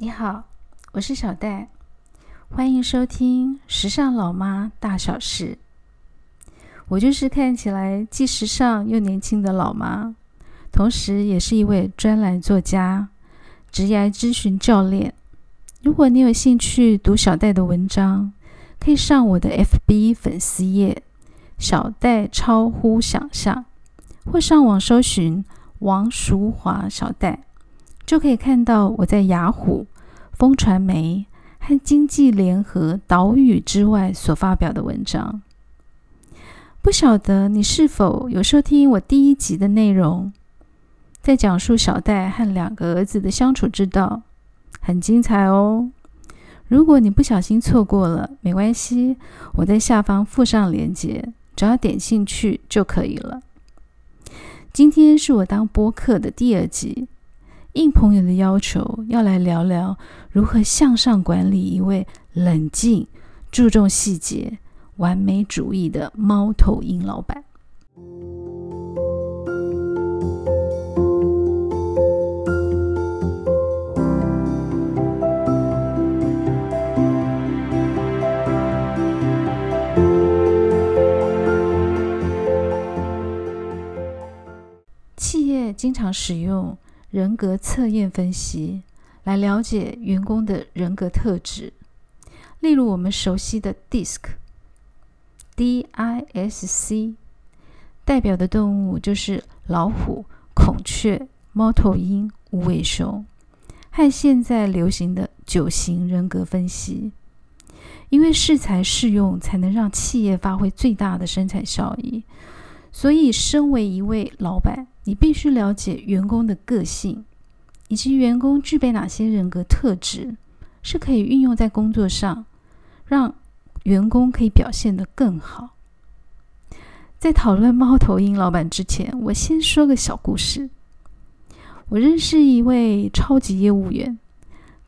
你好，我是小戴，欢迎收听《时尚老妈大小事》。我就是看起来既时尚又年轻的老妈，同时也是一位专栏作家、职业咨询教练。如果你有兴趣读小戴的文章，可以上我的 FB 粉丝页“小戴超乎想象”，或上网搜寻王淑华小戴。就可以看到我在雅虎、风传媒和经济联合岛屿之外所发表的文章。不晓得你是否有收听我第一集的内容，在讲述小戴和两个儿子的相处之道，很精彩哦。如果你不小心错过了，没关系，我在下方附上链接，只要点进去就可以了。今天是我当播客的第二集。应朋友的要求，要来聊聊如何向上管理一位冷静、注重细节、完美主义的猫头鹰老板。企业经常使用。人格测验分析来了解员工的人格特质，例如我们熟悉的 DISC，D-I-S-C，代表的动物就是老虎、孔雀、猫头鹰、无尾熊，和现在流行的九型人格分析。因为适才适用，才能让企业发挥最大的生产效益。所以，身为一位老板，你必须了解员工的个性，以及员工具备哪些人格特质，是可以运用在工作上，让员工可以表现得更好。在讨论猫头鹰老板之前，我先说个小故事。我认识一位超级业务员，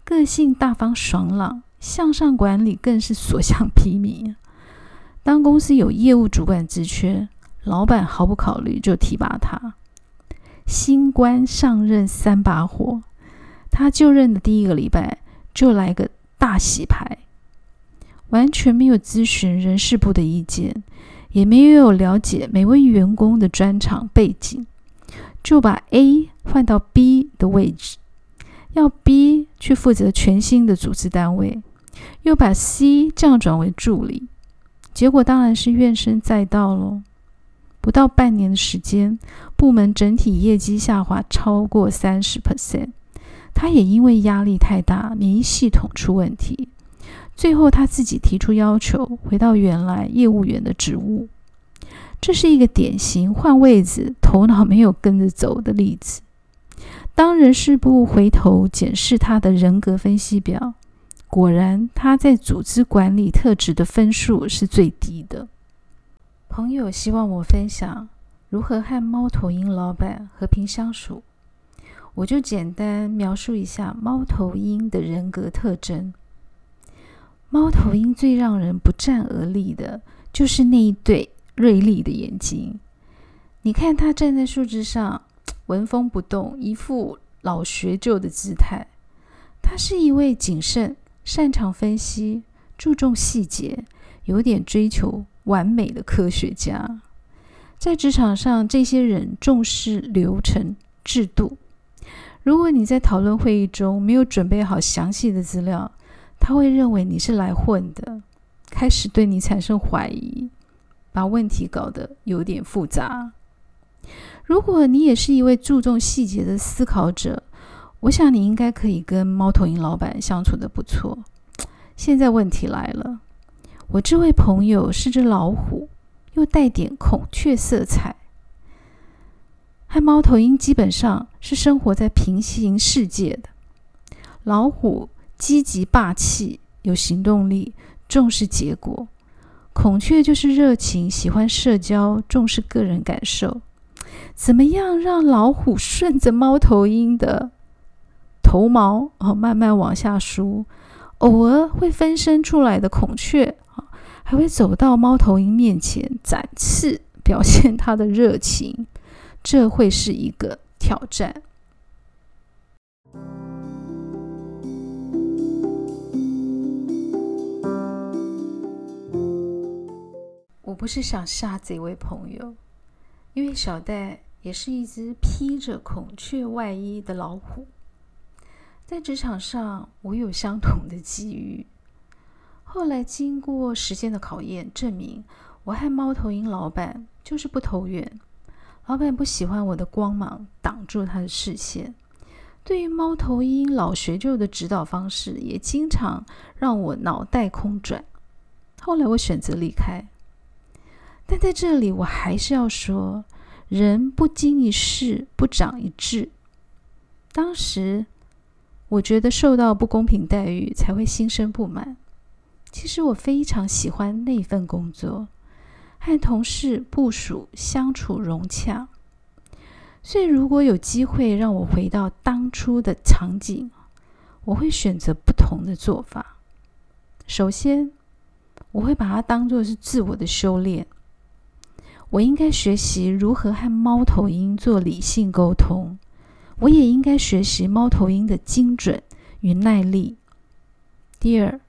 个性大方爽朗，向上管理更是所向披靡。当公司有业务主管职缺，老板毫不考虑就提拔他。新官上任三把火，他就任的第一个礼拜就来个大洗牌，完全没有咨询人事部的意见，也没有了解每位员工的专长背景，就把 A 换到 B 的位置，要 B 去负责全新的组织单位，又把 C 降转为助理，结果当然是怨声载道喽。不到半年的时间，部门整体业绩下滑超过三十 percent。他也因为压力太大，免疫系统出问题。最后他自己提出要求，回到原来业务员的职务。这是一个典型换位子、头脑没有跟着走的例子。当人事部回头检视他的人格分析表，果然他在组织管理特质的分数是最低的。朋友希望我分享如何和猫头鹰老板和平相处，我就简单描述一下猫头鹰的人格特征。猫头鹰最让人不战而栗的就是那一对锐利的眼睛。你看它站在树枝上，纹风不动，一副老学究的姿态。他是一位谨慎、擅长分析、注重细节、有点追求。完美的科学家，在职场上，这些人重视流程制度。如果你在讨论会议中没有准备好详细的资料，他会认为你是来混的，开始对你产生怀疑，把问题搞得有点复杂。如果你也是一位注重细节的思考者，我想你应该可以跟猫头鹰老板相处的不错。现在问题来了。我这位朋友是只老虎，又带点孔雀色彩，和猫头鹰基本上是生活在平行世界的。老虎积极霸气，有行动力，重视结果；孔雀就是热情，喜欢社交，重视个人感受。怎么样让老虎顺着猫头鹰的头毛哦慢慢往下梳？偶尔会分身出来的孔雀。还会走到猫头鹰面前展翅表现它的热情这会是一个挑战。我不是想吓这位朋友因为小戴也是一只披着孔雀外衣的老虎在职场上我有相同的机遇。后来经过时间的考验，证明我和猫头鹰老板就是不投缘。老板不喜欢我的光芒挡住他的视线，对于猫头鹰老学究的指导方式，也经常让我脑袋空转。后来我选择离开。但在这里，我还是要说，人不经一事不长一智。当时我觉得受到不公平待遇才会心生不满。其实我非常喜欢那份工作，和同事部属相处融洽。所以，如果有机会让我回到当初的场景，我会选择不同的做法。首先，我会把它当做是自我的修炼。我应该学习如何和猫头鹰做理性沟通，我也应该学习猫头鹰的精准与耐力。第二，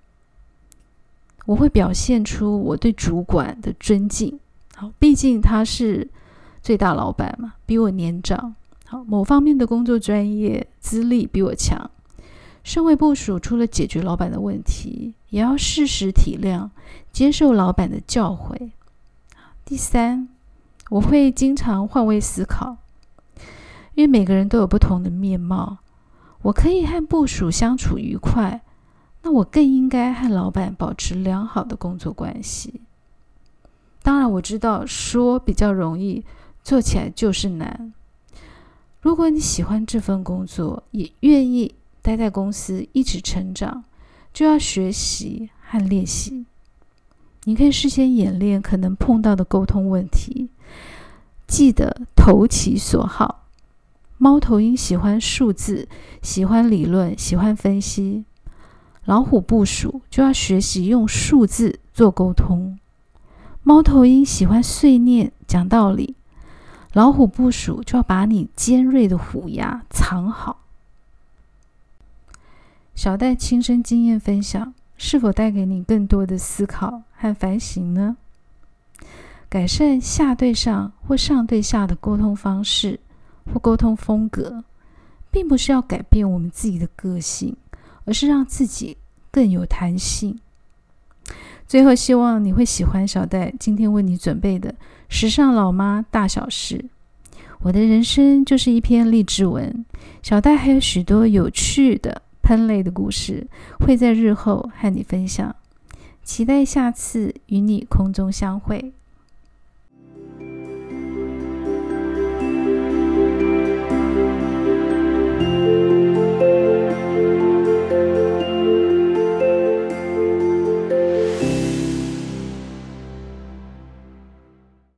我会表现出我对主管的尊敬。好，毕竟他是最大老板嘛，比我年长。好，某方面的工作专业资历比我强。身为部署，除了解决老板的问题，也要适时体谅、接受老板的教诲。第三，我会经常换位思考，因为每个人都有不同的面貌。我可以和部署相处愉快，那我更应该和老板保持良好的工作关系。当然，我知道说比较容易，做起来就是难。如果你喜欢这份工作，也愿意待在公司一直成长，就要学习和练习。你可以事先演练可能碰到的沟通问题，记得投其所好。猫头鹰喜欢数字，喜欢理论，喜欢分析；老虎部署就要学习用数字做沟通。猫头鹰喜欢碎念讲道理，老虎部署就要把你尖锐的虎牙藏好。小戴亲身经验分享。是否带给你更多的思考和反省呢？改善下对上或上对下的沟通方式或沟通风格，并不是要改变我们自己的个性，而是让自己更有弹性。最后，希望你会喜欢小戴今天为你准备的《时尚老妈大小事》。我的人生就是一篇励志文，小戴还有许多有趣的。喷类的故事会在日后和你分享，期待下次与你空中相会。